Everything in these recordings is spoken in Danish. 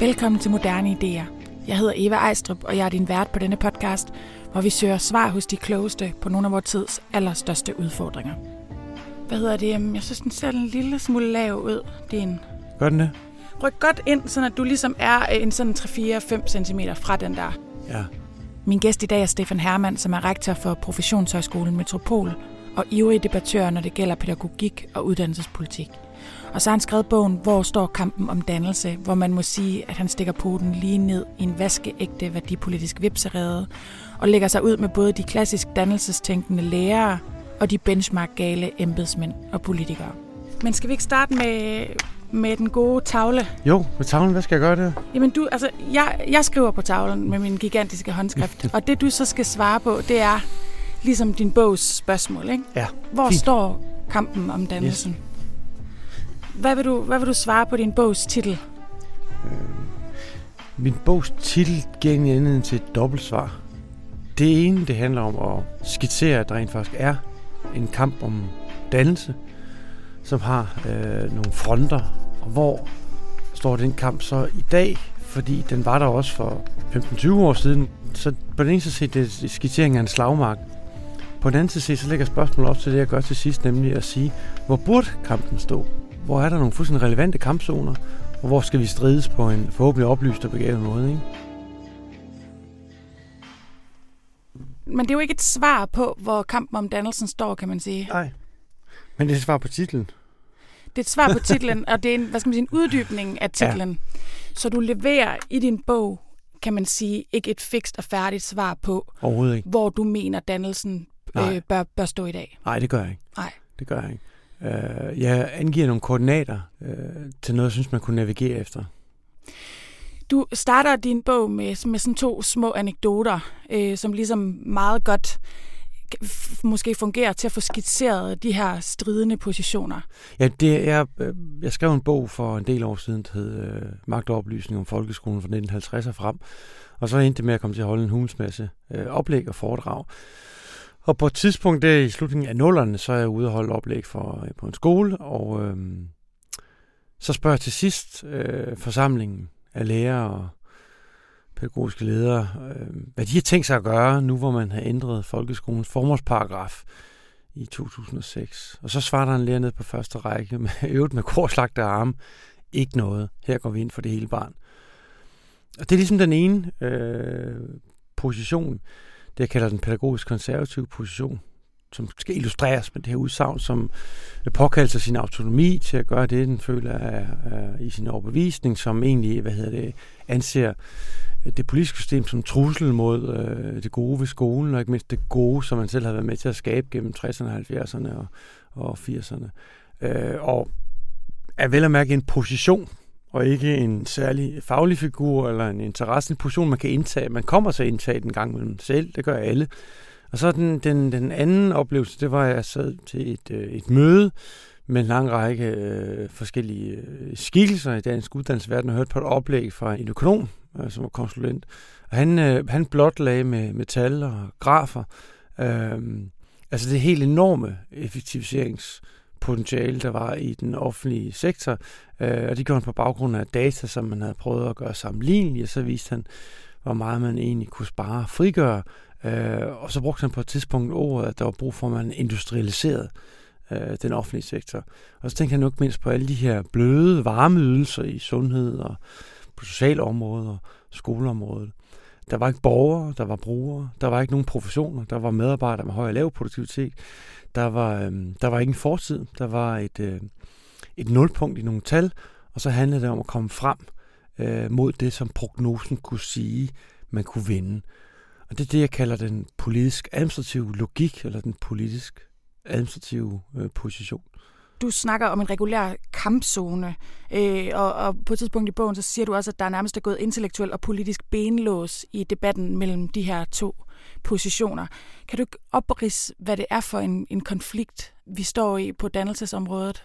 Velkommen til Moderne Ideer. Jeg hedder Eva Ejstrup, og jeg er din vært på denne podcast, hvor vi søger svar hos de klogeste på nogle af vores tids allerstørste udfordringer. Hvad hedder det? Jeg synes, den ser en lille smule lav ud, din. Gør den det? Ryk godt ind, så at du ligesom er en sådan 3-4-5 cm fra den der. Ja. Min gæst i dag er Stefan Hermann, som er rektor for Professionshøjskolen Metropol og ivrig debattør, når det gælder pædagogik og uddannelsespolitik. Og så har han skrevet bogen Hvor står kampen om dannelse, hvor man må sige, at han stikker poten lige ned i en vaskeægte værdipolitisk vipserede og lægger sig ud med både de klassisk dannelsestænkende lærere og de benchmark-gale embedsmænd og politikere. Men skal vi ikke starte med, med den gode tavle? Jo, med tavlen, hvad skal jeg gøre der? Jamen du, altså, jeg, jeg skriver på tavlen med min gigantiske håndskrift, og det du så skal svare på, det er ligesom din bogs spørgsmål, ikke? Ja, Hvor fint. står kampen om dannelsen? Hvad, vil du, hvad vil du svare på din bogs titel? Øhm, min bogs titel gav en anledning til et dobbelt svar. Det ene, det handler om at skitsere, at der rent faktisk er en kamp om dannelse, som har øh, nogle fronter. Og hvor står den kamp så i dag? Fordi den var der også for 15-20 år siden. Så på den ene side set, det er skitsering af en slagmark. På den anden side set, så lægger spørgsmålet op til det, jeg gør til sidst, nemlig at sige, hvor burde kampen stå? Hvor er der nogle fuldstændig relevante kampzoner? Og hvor skal vi strides på en forhåbentlig oplyst og begavet måde, ikke? Men det er jo ikke et svar på, hvor kampen om dannelsen står, kan man sige. Nej. Men det er svar på titlen. Det er et svar på titlen, og det er en, hvad skal man sige, en uddybning af titlen. Ja. Så du leverer i din bog, kan man sige, ikke et fikst og færdigt svar på, hvor du mener, dannelsen Nej. øh, bør, bør stå i dag. Nej, det gør jeg ikke. Nej. Det gør jeg ikke. Uh, jeg angiver nogle koordinater uh, til noget, jeg synes, man kunne navigere efter. Du starter din bog med, med sådan to små anekdoter, øh, som ligesom meget godt måske fungerer til at få skitseret de her stridende positioner. Ja, det, jeg, øh, jeg skrev en bog for en del år siden, der hed øh, Magt og Oplysning om Folkeskolen fra 1950 og frem. Og så endte det med at komme til at holde en hulens masse øh, oplæg og foredrag. Og på et tidspunkt der i slutningen af nullerne, så er jeg ude og holde oplæg for, øh, på en skole, og øh, så spørger jeg til sidst øh, forsamlingen af lærere og pædagogiske ledere, øh, hvad de har tænkt sig at gøre, nu hvor man har ændret folkeskolens formålsparagraf i 2006. Og så svarer der en lærer ned på første række, med øvet med korslagte arme, ikke noget. Her går vi ind for det hele barn. Og det er ligesom den ene øh, position, det jeg kalder den pædagogisk konservative position, som skal illustreres med det her udsagn, som påkalder sig sin autonomi til at gøre det, den føler er, er i sin overbevisning, som egentlig, hvad hedder det, anser det politiske system som trussel mod øh, det gode ved skolen, og ikke mindst det gode, som man selv har været med til at skabe gennem 60'erne, 70'erne og, og 80'erne. Øh, og er vel at mærke en position, og ikke en særlig faglig figur eller en interessant position, man kan indtage. Man kommer til at indtage den gang mellem selv, det gør alle. Og så den, den, den anden oplevelse, det var, at jeg sad til et, øh, et møde med en lang række øh, forskellige øh, skikkelser i dansk uddannelsesverden, og hørte på et oplæg fra en økonom, øh, som var konsulent. Og han, øh, han blotlagde med, med tal og grafer, øh, altså det helt enorme potentiale, der var i den offentlige sektor, øh, og det gjorde han på baggrund af data, som man havde prøvet at gøre sammenlignelige, og så viste han, hvor meget man egentlig kunne spare og frigøre, øh, og så brugte han på et tidspunkt ordet, at der var brug for, at man industrialiserede øh, den offentlige sektor. Og så tænkte han nok mindst på alle de her bløde varmeydelser i sundhed og på socialområdet og skoleområdet. Der var ikke borgere, der var brugere, der var ikke nogen professioner, der var medarbejdere med høj og lav produktivitet, der var, øh, der var ikke en fortid, der var et, øh, et nulpunkt i nogle tal, og så handlede det om at komme frem øh, mod det, som prognosen kunne sige, man kunne vinde. Og det er det, jeg kalder den politisk administrative logik, eller den politisk administrative øh, position. Du snakker om en regulær kampzone, øh, og, og på et tidspunkt i bogen, så siger du også, at der er nærmest er gået intellektuel og politisk benlås i debatten mellem de her to positioner. Kan du ikke oprids, hvad det er for en, en konflikt, vi står i på dannelsesområdet?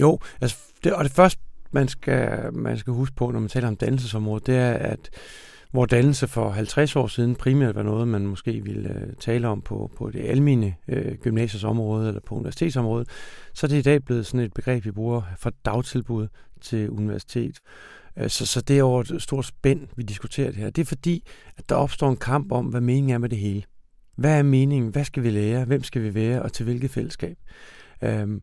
Jo, altså det, og det første, man skal, man skal huske på, når man taler om dannelsesområdet, det er, at hvor dannelse for 50 år siden primært var noget, man måske ville øh, tale om på, på det almene øh, gymnasiesområde eller på universitetsområdet, så er det i dag blevet sådan et begreb, vi bruger fra dagtilbud til universitet. Øh, så, så det er over et stort spænd, vi diskuterer det her. Det er fordi, at der opstår en kamp om, hvad meningen er med det hele. Hvad er meningen? Hvad skal vi lære? Hvem skal vi være? Og til hvilket fællesskab? Øhm,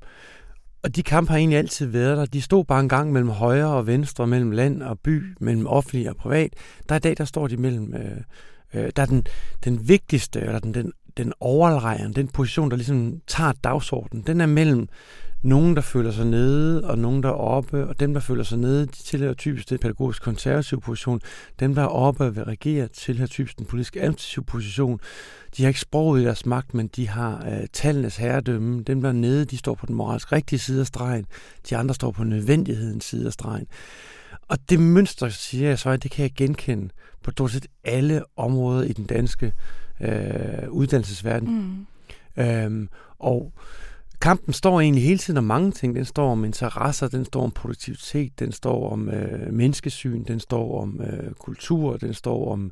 og de kampe har egentlig altid været der. De stod bare en gang mellem højre og venstre, mellem land og by, mellem offentlig og privat. Der er i dag, der står de mellem... Øh, øh, der er den, den vigtigste, eller den, den, den overlejrende, den position, der ligesom tager dagsordenen, den er mellem nogen, der føler sig nede, og nogen, der er oppe, og dem, der føler sig nede, de tilhører typisk den pædagogisk konservative position. Dem, der er oppe vil regere, tilhører typisk den politisk administrative position. De har ikke sproget i deres magt, men de har øh, tallenes herredømme. Dem, der er nede, de står på den moralsk rigtige side af stregen. De andre står på nødvendighedens side af stregen. Og det mønster, siger jeg så, det kan jeg genkende på stort set alle områder i den danske øh, uddannelsesverden. Mm. Øhm, og kampen står egentlig hele tiden om mange ting. Den står om interesser, den står om produktivitet, den står om øh, menneskesyn, den står om øh, kultur, den står om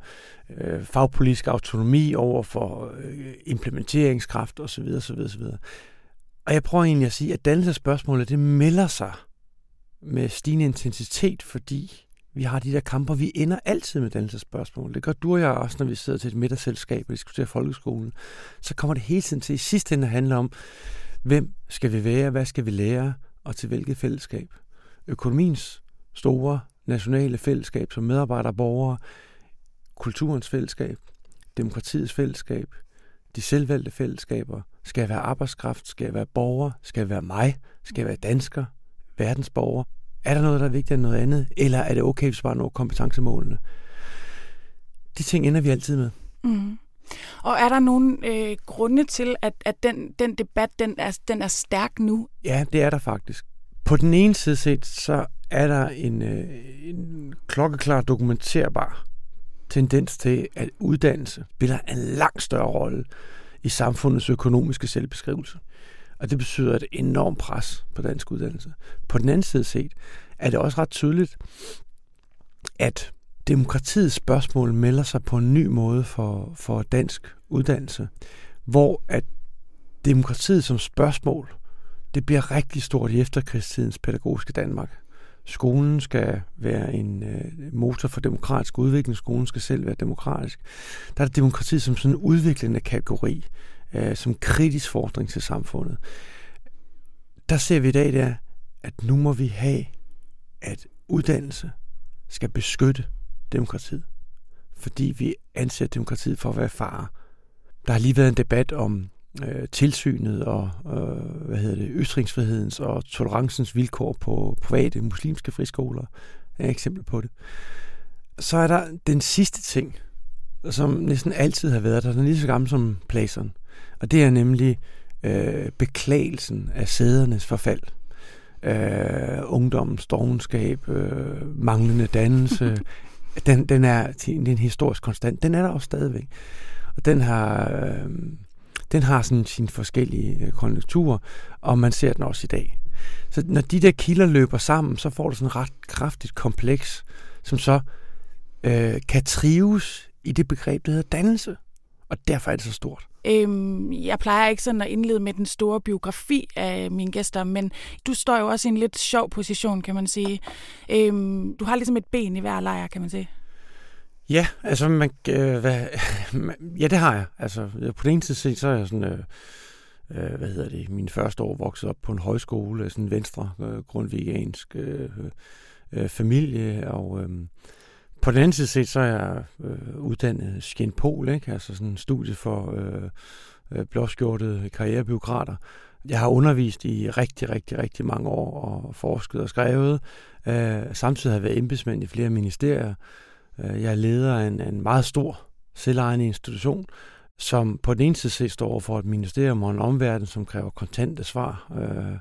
øh, fagpolitisk autonomi over for øh, implementeringskraft osv. osv., osv. Og jeg prøver egentlig at sige, at dannelsesspørgsmålet, det melder sig med stigende intensitet, fordi vi har de der kamper, vi ender altid med dannelsesspørgsmål. Det gør du og jeg også, når vi sidder til et middagsselskab og diskuterer folkeskolen. Så kommer det hele tiden til i sidste ende at handle om, Hvem skal vi være? Hvad skal vi lære? Og til hvilket fællesskab? Økonomiens store nationale fællesskab som medarbejder borgere, kulturens fællesskab, demokratiets fællesskab, de selvvalgte fællesskaber, skal jeg være arbejdskraft, skal jeg være borger, skal jeg være mig, skal jeg være dansker, verdensborger? Er der noget, der er vigtigere end noget andet, eller er det okay, hvis bare når kompetencemålene? De ting ender vi altid med. Mm. Og er der nogle øh, grunde til, at, at den, den debat den er, den er stærk nu? Ja, det er der faktisk. På den ene side set, så er der en, øh, en klokkeklar dokumenterbar tendens til, at uddannelse spiller en langt større rolle i samfundets økonomiske selvbeskrivelse. Og det betyder et enormt pres på dansk uddannelse. På den anden side set, er det også ret tydeligt, at demokratiets spørgsmål melder sig på en ny måde for, for dansk uddannelse, hvor at demokratiet som spørgsmål, det bliver rigtig stort i efterkrigstidens pædagogiske Danmark. Skolen skal være en øh, motor for demokratisk udvikling. Skolen skal selv være demokratisk. Der er det som sådan en udviklende kategori, øh, som kritisk fordring til samfundet. Der ser vi i dag, der, at nu må vi have, at uddannelse skal beskytte demokratiet, fordi vi anser demokratiet for at være fare. Der har lige været en debat om øh, tilsynet og øh, hvad hedder det, ytringsfrihedens og tolerancens vilkår på private muslimske friskoler. er et eksempel på det. Så er der den sidste ting, som næsten altid har været der. Den er lige så gammel som pladsen. Og det er nemlig øh, beklagelsen af sædernes forfald. Øh, ungdommens dogenskab, øh, manglende dannelse, den, den er den er en historisk konstant. Den er der også stadigvæk. Og den har, øh, den har sådan sine forskellige øh, konjunkturer, og man ser den også i dag. Så når de der kilder løber sammen, så får du sådan ret kraftigt kompleks, som så øh, kan trives i det begreb, der hedder dannelse. Og derfor er det så stort. Øhm, jeg plejer ikke sådan at indlede med den store biografi af mine gæster, men du står jo også i en lidt sjov position, kan man sige. Øhm, du har ligesom et ben i hver lejr, kan man sige. Ja, altså, man, øh, hvad, ja, det har jeg. Altså, på den ene side så er jeg sådan, øh, øh, hvad hedder det, min første år vokset op på en højskole, sådan en venstre øh, grundvigansk øh, øh, familie, og øh, på den anden side set, så er jeg øh, uddannet skinpol, ikke? altså sådan en studie for øh, øh blåskjortede karrierebyråkrater. Jeg har undervist i rigtig, rigtig, rigtig mange år og forsket og skrevet. Øh, samtidig har jeg været embedsmand i flere ministerier. Øh, jeg er leder af en, en meget stor selvejende institution, som på den ene side står over for et ministerium og en omverden, som kræver kontante svar. Øh,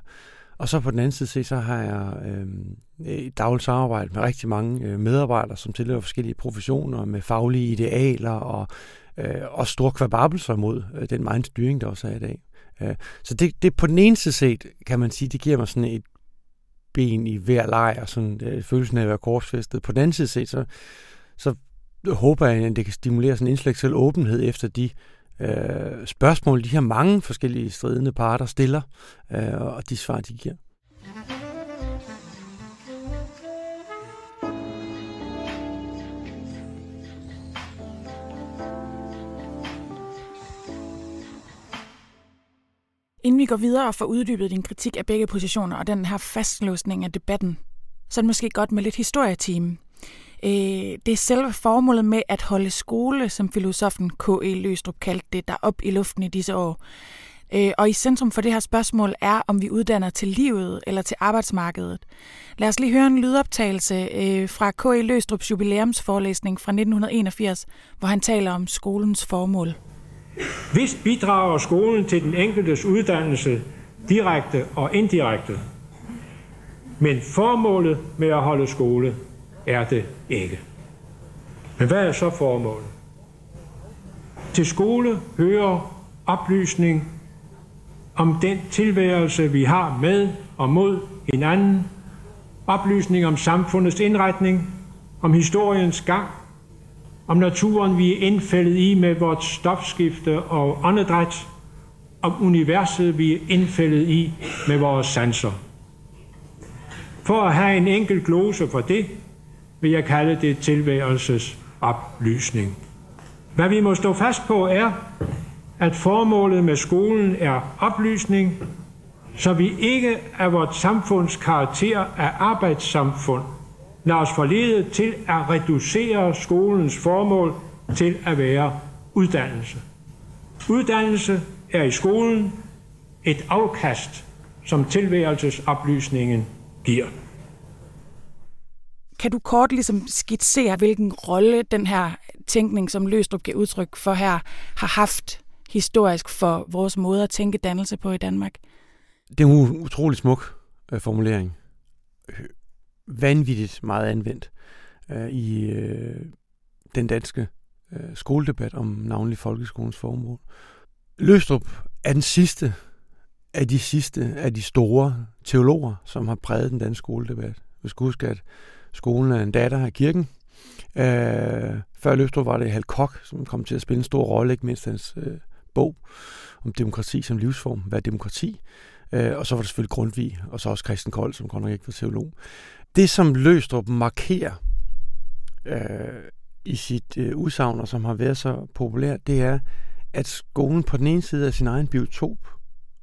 og så på den anden side så har jeg øhm, øh, et dagligt samarbejde med rigtig mange øh, medarbejdere, som tilhører forskellige professioner med faglige idealer og øh, også store kvababelser mod øh, den meget styring, der også er i dag. Øh, så det, det på den ene side set, kan man sige, det giver mig sådan et ben i hver lejr, sådan øh, følelsen af at være korsfæstet. På den anden side set, så, så håber jeg, at det kan stimulere sådan en intellektuel åbenhed efter de øh, spørgsmål, de her mange forskellige stridende parter stiller, øh, og de svar, de giver. Inden vi går videre og får uddybet din kritik af begge positioner og den her fastlåsning af debatten, så er det måske godt med lidt historietime. Øh, det er selve formålet med at holde skole, som filosofen K.E. Løstrup kaldte det, der op i luften i disse år. Øh, og i centrum for det her spørgsmål er, om vi uddanner til livet eller til arbejdsmarkedet. Lad os lige høre en lydoptagelse øh, fra K.E. Løstrups jubilæumsforelæsning fra 1981, hvor han taler om skolens formål. Hvis bidrager skolen til den enkeltes uddannelse direkte og indirekte, men formålet med at holde skole er det ikke. Men hvad er så formålet? Til skole hører oplysning om den tilværelse, vi har med og mod hinanden, oplysning om samfundets indretning, om historiens gang, om naturen, vi er indfældet i med vores stofskifte og åndedræt, om universet, vi er indfældet i med vores sanser. For at have en enkelt glose for det, vil jeg kalde det tilværelses oplysning. Hvad vi må stå fast på er, at formålet med skolen er oplysning, så vi ikke af vores samfunds karakter af arbejdssamfund lader os forlede til at reducere skolens formål til at være uddannelse. Uddannelse er i skolen et afkast, som tilværelsesoplysningen giver. Kan du kort ligesom skitsere, hvilken rolle den her tænkning, som Løstrup giver udtryk for her, har haft historisk for vores måde at tænke dannelse på i Danmark? Det er en utrolig smuk øh, formulering. Vanvittigt meget anvendt øh, i øh, den danske øh, skoledebat om navnlig folkeskolens formål. Løstrup er den sidste af de sidste af de store teologer, som har præget den danske skoledebat. Vi skal huske, at skolen af en datter af kirken. Øh, før Løstrup var det Hal Koch, som kom til at spille en stor rolle, ikke mindst hans øh, bog om demokrati som livsform. Hvad er demokrati? Øh, og så var det selvfølgelig Grundtvig, og så også Christian Kold, som godt nok ikke var teolog. Det, som Løstrup markerer øh, i sit øh, udsagn, og som har været så populært, det er, at skolen på den ene side er sin egen biotop.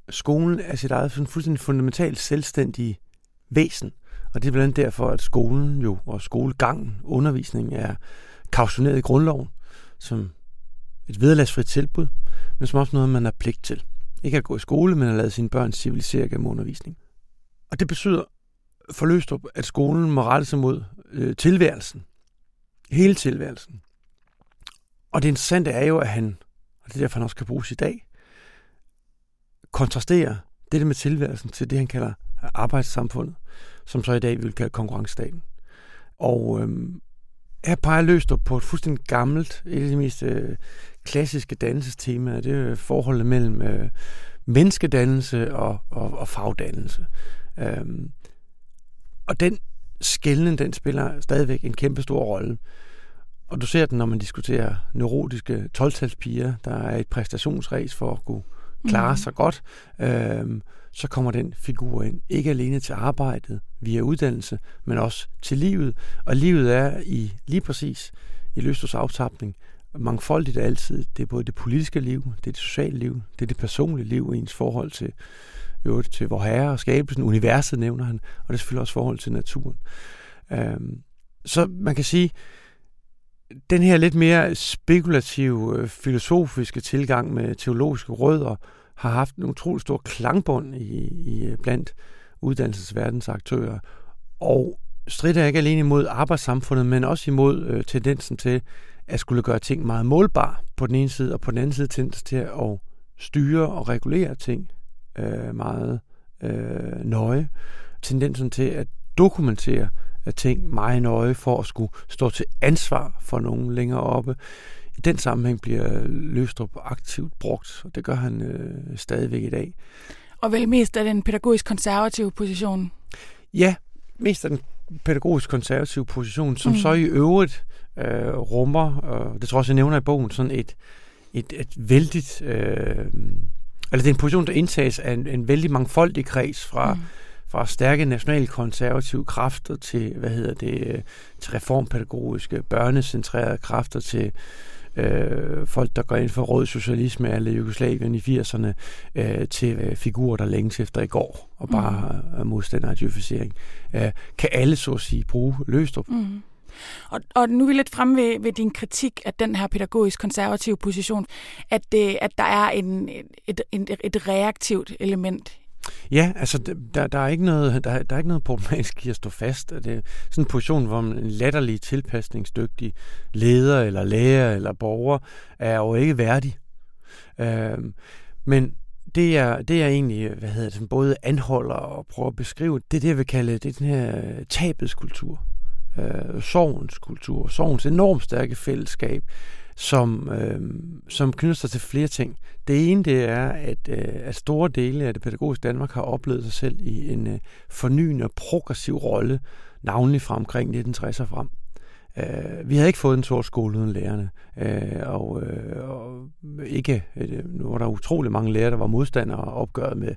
Skolen er sit eget sådan, fuldstændig fundamentalt selvstændige væsen. Og det er blandt andet derfor, at skolen jo, og skolegangen, undervisningen er kautioneret i grundloven, som et vederlagsfrit tilbud, men som også noget, man har pligt til. Ikke at gå i skole, men at lade sine børn civilisere gennem undervisning. Og det betyder for Løstrup, at skolen må rette sig mod øh, tilværelsen. Hele tilværelsen. Og det interessante er jo, at han, og det er derfor, han også kan bruges i dag, kontrasterer det med tilværelsen til det, han kalder arbejdssamfundet, som så i dag vil kalde konkurrencestaten. Og øhm, her peger Løstrup på et fuldstændig gammelt, et af de mest øh, klassiske dannelsestemaer, det er forholdet mellem øh, menneskedannelse og, og, og fagdannelse. Øhm, og den skælden, den spiller stadigvæk en kæmpe stor rolle. Og du ser den, når man diskuterer neurotiske 12 der er et præstationsræs for at kunne klare mm. sig godt. Øhm, så kommer den figur ind. Ikke alene til arbejdet via uddannelse, men også til livet. Og livet er i lige præcis i Løstos aftapning mangfoldigt altid. Det er både det politiske liv, det er det sociale liv, det er det personlige liv, ens forhold til, jo, til vor herre og skabelsen, universet nævner han, og det er selvfølgelig også forhold til naturen. Øhm, så man kan sige, den her lidt mere spekulative, øh, filosofiske tilgang med teologiske rødder, har haft en utrolig stor klangbund i, i øh, blandt uddannelsesverdens aktører, og strider ikke alene imod arbejdssamfundet, men også imod øh, tendensen til at skulle gøre ting meget målbare på den ene side, og på den anden side tendens til at styre og regulere ting øh, meget øh, nøje. Tendensen til at dokumentere ting meget nøje for at skulle stå til ansvar for nogen længere oppe. I den sammenhæng bliver Løstrup aktivt brugt, og det gør han øh, stadigvæk i dag. Og vel mest af den pædagogisk konservative position? Ja, mest af den pædagogisk konservative position, som mm. så i øvrigt øh, rummer, og det tror jeg også, jeg nævner i bogen, sådan et, et, et vældigt, øh, altså det er en position, der indtages af en, en vældig mangfoldig kreds fra, mm. Fra stærke nationalkonservative kræfter til, hvad hedder det, til reformpædagogiske, børnecentrerede kræfter til øh, folk, der går ind for rød socialisme eller Jugoslavien i 80'erne, øh, til øh, figurer, der længes efter i går, og bare mm. er modstander af djøfisering. Øh, kan alle, så at sige, bruge Løstrup? Mm. Og, og nu er vi lidt fremme ved, ved din kritik af den her pædagogisk konservative position, at, det, at der er en, et, et, et reaktivt element Ja, altså der, der, er ikke noget, der, der er ikke noget problematisk i at stå fast. Det er sådan en position, hvor man en latterlig tilpasningsdygtig leder eller lærer eller borger er jo ikke værdig. Øh, men det er, det er egentlig, hvad hedder det, både anholder og prøver at beskrive, det er det, jeg vil kalde, det er den her tabets kultur. Øh, sorgens kultur, sorgens enormt stærke fællesskab, som, øh, som knytter sig til flere ting. Det ene det er, at, øh, at store dele af det pædagogiske Danmark har oplevet sig selv i en øh, fornyende og progressiv rolle, navnlig fra omkring 1960'er frem. Øh, vi havde ikke fået en sort skole uden lærerne, øh, og, øh, og ikke, øh, nu var der utrolig mange lærere, der var modstandere og opgøret med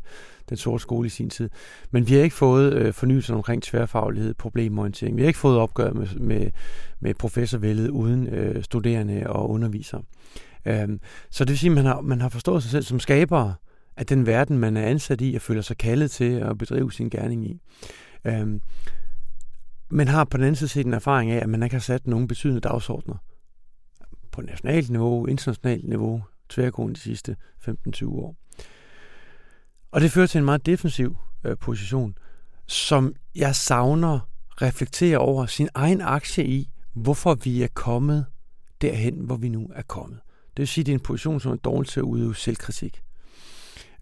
den sorte skole i sin tid, men vi har ikke fået øh, fornyelsen omkring tværfaglighed, problemorientering. Vi har ikke fået opgøret med, med, med professorvældet uden øh, studerende og undervisere. Øh, så det vil sige, at man har, man har forstået sig selv som skabere af den verden, man er ansat i og føler sig kaldet til at bedrive sin gerning i. Øh, men har på den anden side set en erfaring af, at man ikke har sat nogen betydende dagsordner på nationalt niveau, internationalt niveau, tværgående de sidste 15-20 år. Og det fører til en meget defensiv øh, position, som jeg savner reflektere over sin egen aktie i, hvorfor vi er kommet derhen, hvor vi nu er kommet. Det vil sige, at det er en position, som er dårlig til at udøve selvkritik.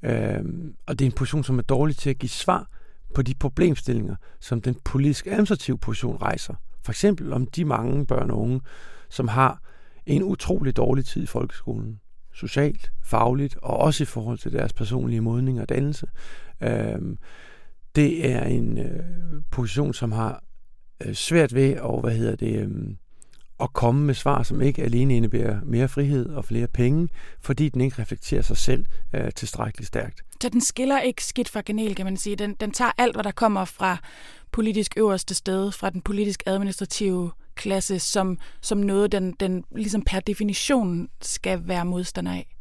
Øh, og det er en position, som er dårlig til at give svar på de problemstillinger, som den politisk administrative position rejser. For eksempel om de mange børn og unge, som har en utrolig dårlig tid i folkeskolen. Socialt, fagligt og også i forhold til deres personlige modning og dannelse. Øhm, det er en øh, position, som har øh, svært ved at, hvad hedder det, øh, at komme med svar, som ikke alene indebærer mere frihed og flere penge, fordi den ikke reflekterer sig selv øh, tilstrækkeligt stærkt. Så den skiller ikke skidt fra kanel, kan man sige. Den, den tager alt, hvad der kommer fra politisk øverste sted, fra den politisk administrative klasse, som, som noget, den, den ligesom per definition skal være modstander af.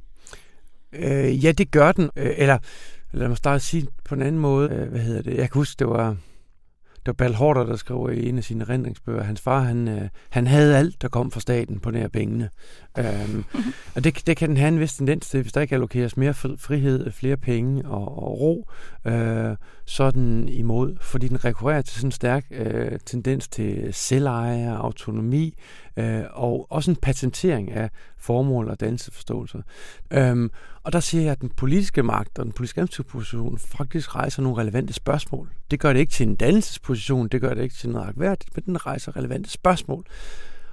Øh, ja, det gør den. Øh, eller lad mig starte at sige på en anden måde. Øh, hvad hedder det? Jeg kan huske, det var det var Bal Horter, der skrev i en af sine rendringsbøger. Hans far, han, øh, han havde alt, der kom fra staten på nær pengene. Øhm, og det, det kan den have en vis tendens til, hvis der ikke allokeres mere frihed, flere penge og, og ro, øh, så er den imod, fordi den rekurrerer til sådan en stærk øh, tendens til selveje, autonomi, øh, og også en patentering af formål og danseforståelser. Øhm, og der siger jeg, at den politiske magt og den politiske position faktisk rejser nogle relevante spørgsmål. Det gør det ikke til en dannelsesposition, det gør det ikke til noget akværdigt, men den rejser relevante spørgsmål.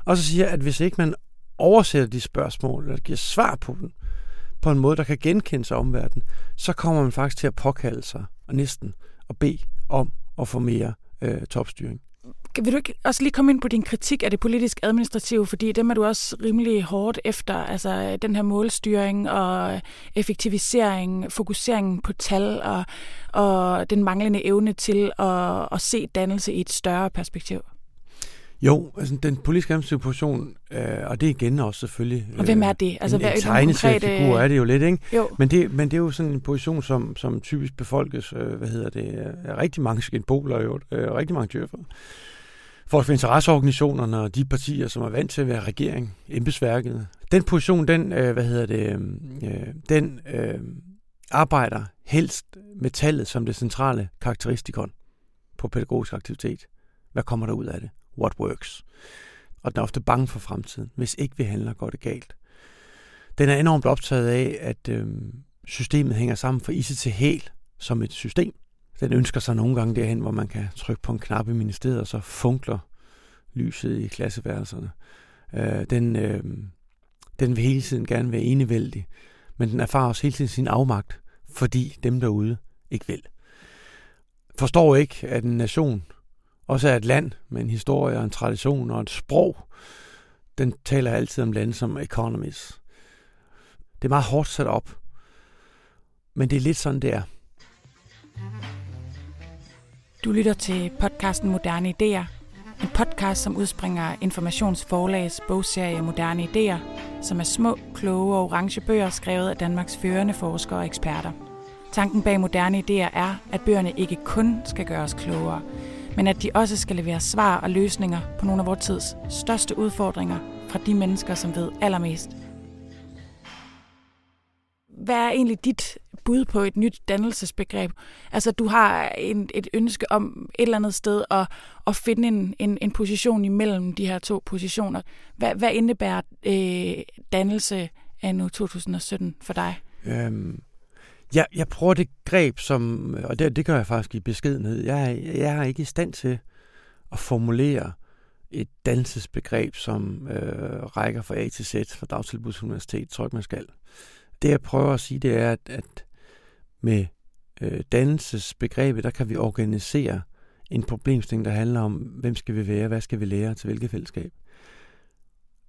Og så siger jeg, at hvis ikke man oversætter de spørgsmål, eller giver svar på dem, på en måde, der kan genkendes af omverdenen, så kommer man faktisk til at påkalde sig og næsten at bede om at få mere øh, topstyring. Vil du ikke også lige komme ind på din kritik af det politisk administrative, fordi dem er du også rimelig hårdt efter, altså den her målstyring og effektivisering, fokuseringen på tal og, og den manglende evne til at, at se dannelse i et større perspektiv? Jo, altså den politiske position, øh, og det er igen også selvfølgelig... Og hvem er det? Øh, altså, en, hvad en tegneseriefigur er det jo lidt, ikke? Jo. Men, det, men det er jo sådan en position, som, som typisk befolkes, øh, hvad hedder det, er rigtig mange skinboler jo, øh, rigtig mange djøffer. Folk for interesseorganisationerne og de partier, som er vant til at være regering, embedsværket. Den position, den, øh, hvad hedder det, øh, den øh, arbejder helst med tallet som det centrale karakteristikon på pædagogisk aktivitet. Hvad kommer der ud af det? What works? Og den er ofte bange for fremtiden. Hvis ikke vi handler, går det galt. Den er enormt optaget af, at øh, systemet hænger sammen for ise til hel som et system. Den ønsker sig nogle gange derhen, hvor man kan trykke på en knap i ministeriet, og så funkler lyset i klasseværelserne. Øh, den, øh, den vil hele tiden gerne være enevældig, men den erfarer også hele tiden sin afmagt, fordi dem derude ikke vil. Forstår ikke, at en nation også er et land med en historie og en tradition og et sprog, den taler altid om lande som economies. Det er meget hårdt sat op, men det er lidt sådan, det er. Du lytter til podcasten Moderne Ideer, En podcast, som udspringer informationsforlagets bogserie Moderne Ideer, som er små, kloge og orange bøger skrevet af Danmarks førende forskere og eksperter. Tanken bag Moderne Ideer er, at bøgerne ikke kun skal gøre os klogere, men at de også skal levere svar og løsninger på nogle af vores tids største udfordringer fra de mennesker, som ved allermest. Hvad er egentlig dit bud på et nyt dannelsesbegreb? Altså, du har en, et ønske om et eller andet sted at, at finde en, en, en position imellem de her to positioner. Hvad, hvad indebærer øh, dannelse af nu 2017 for dig? Øhm, jeg, jeg prøver det greb, som, og det, det gør jeg faktisk i beskedenhed. Jeg, jeg er ikke i stand til at formulere et dansesbegreb, som øh, rækker fra A til Z fra dagtilbudsuniversitet, tror jeg, man skal. Det jeg prøver at sige, det er, at, at med øh, dannelsesbegrebet, der kan vi organisere en problemstilling, der handler om, hvem skal vi være, hvad skal vi lære til hvilket fællesskab.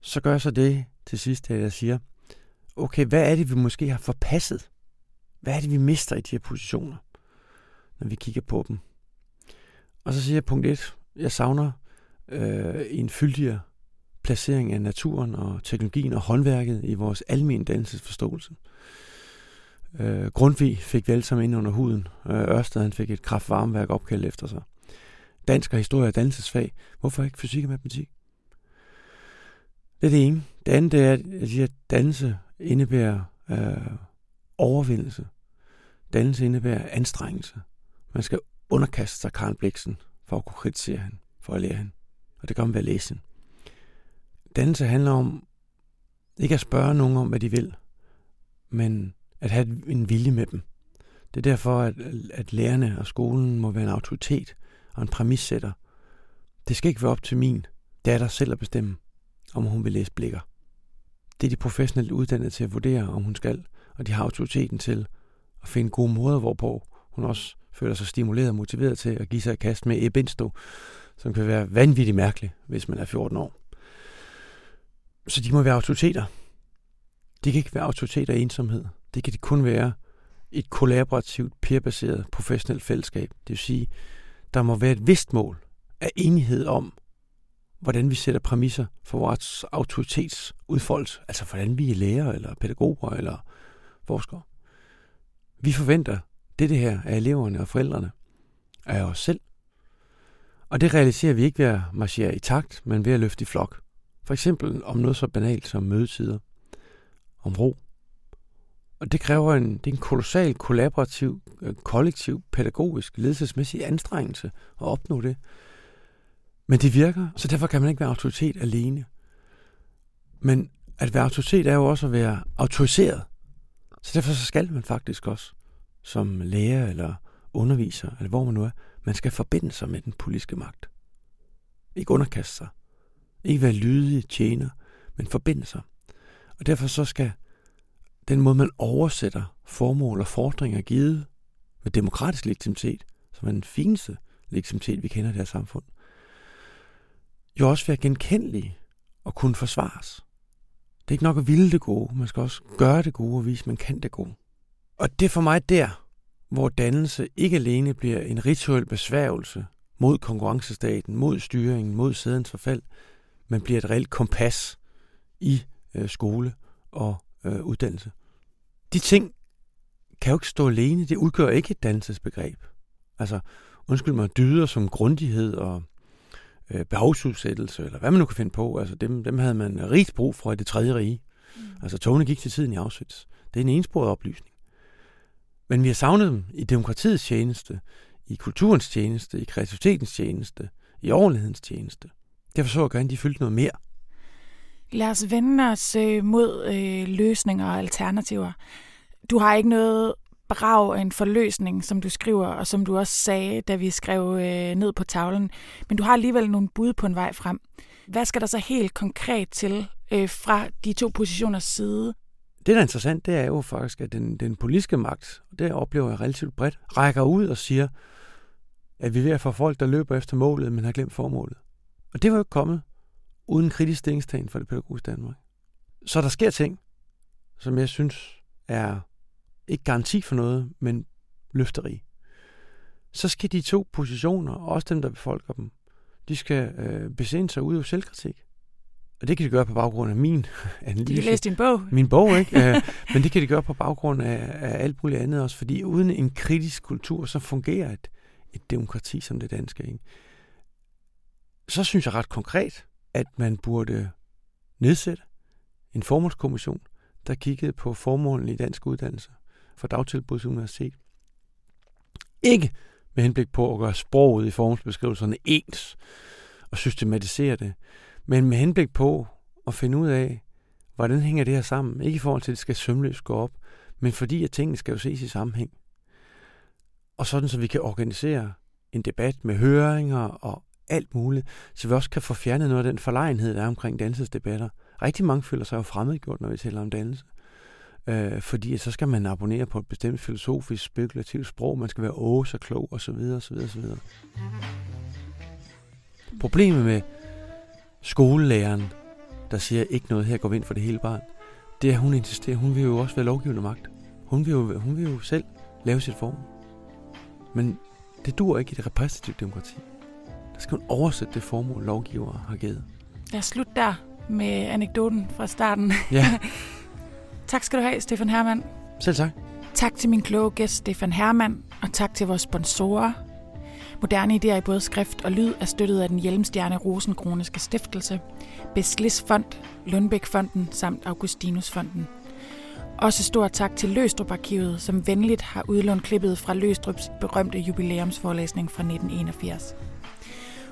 Så gør så det til sidst, at jeg siger, okay, hvad er det, vi måske har forpasset? Hvad er det, vi mister i de her positioner, når vi kigger på dem? Og så siger jeg punkt 1, jeg savner øh, en fyldigere placering af naturen og teknologien og håndværket i vores almindelige dannelsesforståelse. Øh, Grundtvig fik vi alle sammen ind under huden. Øh, Ørsted han fik et kraftvarmeværk opkaldt efter sig. Dansk og historie og dannelsesfag. Hvorfor ikke fysik og matematik? Det er det ene. Det andet det er, at siger, at dannelse indebærer øh, overvindelse. Dannelse indebærer anstrengelse. Man skal underkaste sig Karl Bliksen for at kunne kritisere hende, for at lære hende. Og det gør man ved at læse hende. Dannelse handler om ikke at spørge nogen om, hvad de vil, men at have en vilje med dem. Det er derfor, at, at lærerne og skolen må være en autoritet og en præmissætter. Det skal ikke være op til min datter selv at bestemme, om hun vil læse blikker. Det er de professionelt uddannede til at vurdere, om hun skal, og de har autoriteten til at finde gode måder, hvorpå hun også føler sig stimuleret og motiveret til at give sig et kast med ebinsto, som kan være vanvittigt mærkelig, hvis man er 14 år. Så de må være autoriteter. De kan ikke være autoriteter af ensomhed. Det kan de kun være et kollaborativt, peerbaseret, professionelt fællesskab. Det vil sige, der må være et vist mål af enighed om, hvordan vi sætter præmisser for vores autoritetsudfoldelse. Altså, hvordan vi er lærere, eller pædagoger, eller forskere. Vi forventer det det her af eleverne og forældrene, af os selv. Og det realiserer vi ikke ved at marchere i takt, men ved at løfte i flok. For eksempel om noget så banalt som mødetider, om ro. Og det kræver en, det er en kolossal, kollaborativ, øh, kollektiv, pædagogisk, ledelsesmæssig anstrengelse at opnå det. Men det virker, så derfor kan man ikke være autoritet alene. Men at være autoritet er jo også at være autoriseret. Så derfor så skal man faktisk også, som lærer eller underviser, eller hvor man nu er, man skal forbinde sig med den politiske magt. Ikke underkaste sig. Ikke være lydig tjener, men forbinde sig. Og derfor så skal den måde, man oversætter formål og fordringer givet med demokratisk legitimitet, som er den fineste legitimitet, vi kender i det her samfund, jo også være genkendelig og kunne forsvares. Det er ikke nok at ville det gode, man skal også gøre det gode og vise, at man kan det gode. Og det er for mig der, hvor dannelse ikke alene bliver en rituel besværgelse mod konkurrencestaten, mod styringen, mod sædens forfald, men bliver et reelt kompas i øh, skole og øh, uddannelse. De ting kan jo ikke stå alene. Det udgør ikke et dannelsesbegreb. Altså, undskyld mig, dyder som grundighed og øh, behovsudsættelse, eller hvad man nu kan finde på, altså dem, dem havde man rigt brug for i det tredje rige. Mm. Altså togene gik til tiden i Auschwitz. Det er en ensporet oplysning. Men vi har savnet dem i demokratiets tjeneste, i kulturens tjeneste, i kreativitetens tjeneste, i ordentlighedens tjeneste. Derfor så jeg gerne, at de fyldte noget mere. Lad os vende os øh, mod øh, løsninger og alternativer. Du har ikke noget brag og en forløsning, som du skriver, og som du også sagde, da vi skrev øh, ned på tavlen. Men du har alligevel nogle bud på en vej frem. Hvad skal der så helt konkret til øh, fra de to positioners side? Det, der er interessant, det er jo faktisk, at den, den politiske magt, og det oplever jeg relativt bredt, rækker ud og siger, at vi er ved at få folk, der løber efter målet, men har glemt formålet. Og det var jo ikke kommet uden kritisk stillingstagen for det pædagogiske Danmark. Så der sker ting, som jeg synes er ikke garanti for noget, men løfteri. Så skal de to positioner, også dem, der befolker dem, De skal øh, besinde sig ud af selvkritik. Og det kan de gøre på baggrund af min analyse. De kan læse din bog. Min bog, ikke? Øh, Men det kan de gøre på baggrund af, af alt muligt andet også, fordi uden en kritisk kultur, så fungerer et, et demokrati som det danske. Ikke? Så synes jeg ret konkret, at man burde nedsætte en formålskommission, der kiggede på formålene i dansk uddannelse for dagtilbudsuniversitet. Ikke med henblik på at gøre sproget i formsbeskrivelserne ens og systematisere det, men med henblik på at finde ud af, hvordan hænger det her sammen. Ikke i forhold til, at det skal sømløst gå op, men fordi at tingene skal jo ses i sammenhæng. Og sådan, så vi kan organisere en debat med høringer og alt muligt, så vi også kan få fjernet noget af den forlegenhed, der er omkring dannelsesdebatter. Rigtig mange føler sig jo fremmedgjort, når vi taler om dannelse. Øh, fordi så skal man abonnere på et bestemt filosofisk, spekulativt sprog, man skal være åh så klog, og så videre, og så videre, og så videre. Problemet med skolelæreren, der siger ikke noget her, går vi ind for det hele barn, det er, at hun insisterer, hun vil jo også være lovgivende magt. Hun vil jo, hun vil jo selv lave sit form. Men det dur ikke i det repræsentative demokrati. Der skal hun oversætte det formål, lovgiver har givet. Lad os slutte der med anekdoten fra starten. Ja. tak skal du have, Stefan Hermann. Selv tak. Tak til min kloge gæst, Stefan Hermann, og tak til vores sponsorer. Moderne idéer i både skrift og lyd er støttet af den Hjelmstjerne Rosenkroniske Stiftelse, Beslis Fond, Lundbæk Fonden samt Augustinus Fonden. Også stor tak til Løstrup Arkivet, som venligt har udlånt klippet fra Løstrups berømte jubilæumsforelæsning fra 1981.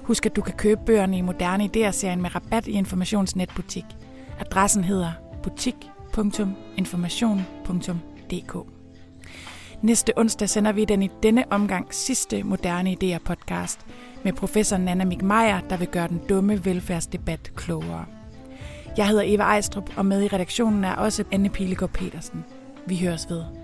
Husk, at du kan købe bøgerne i Moderne Idéer-serien med rabat i Informationsnetbutik. Adressen hedder www.information.dk. Næste onsdag sender vi den i denne omgang sidste Moderne Idéer podcast med professor Nana Mik Meier, der vil gøre den dumme velfærdsdebat klogere. Jeg hedder Eva Ejstrup, og med i redaktionen er også Anne Pilegaard Petersen. Vi høres ved.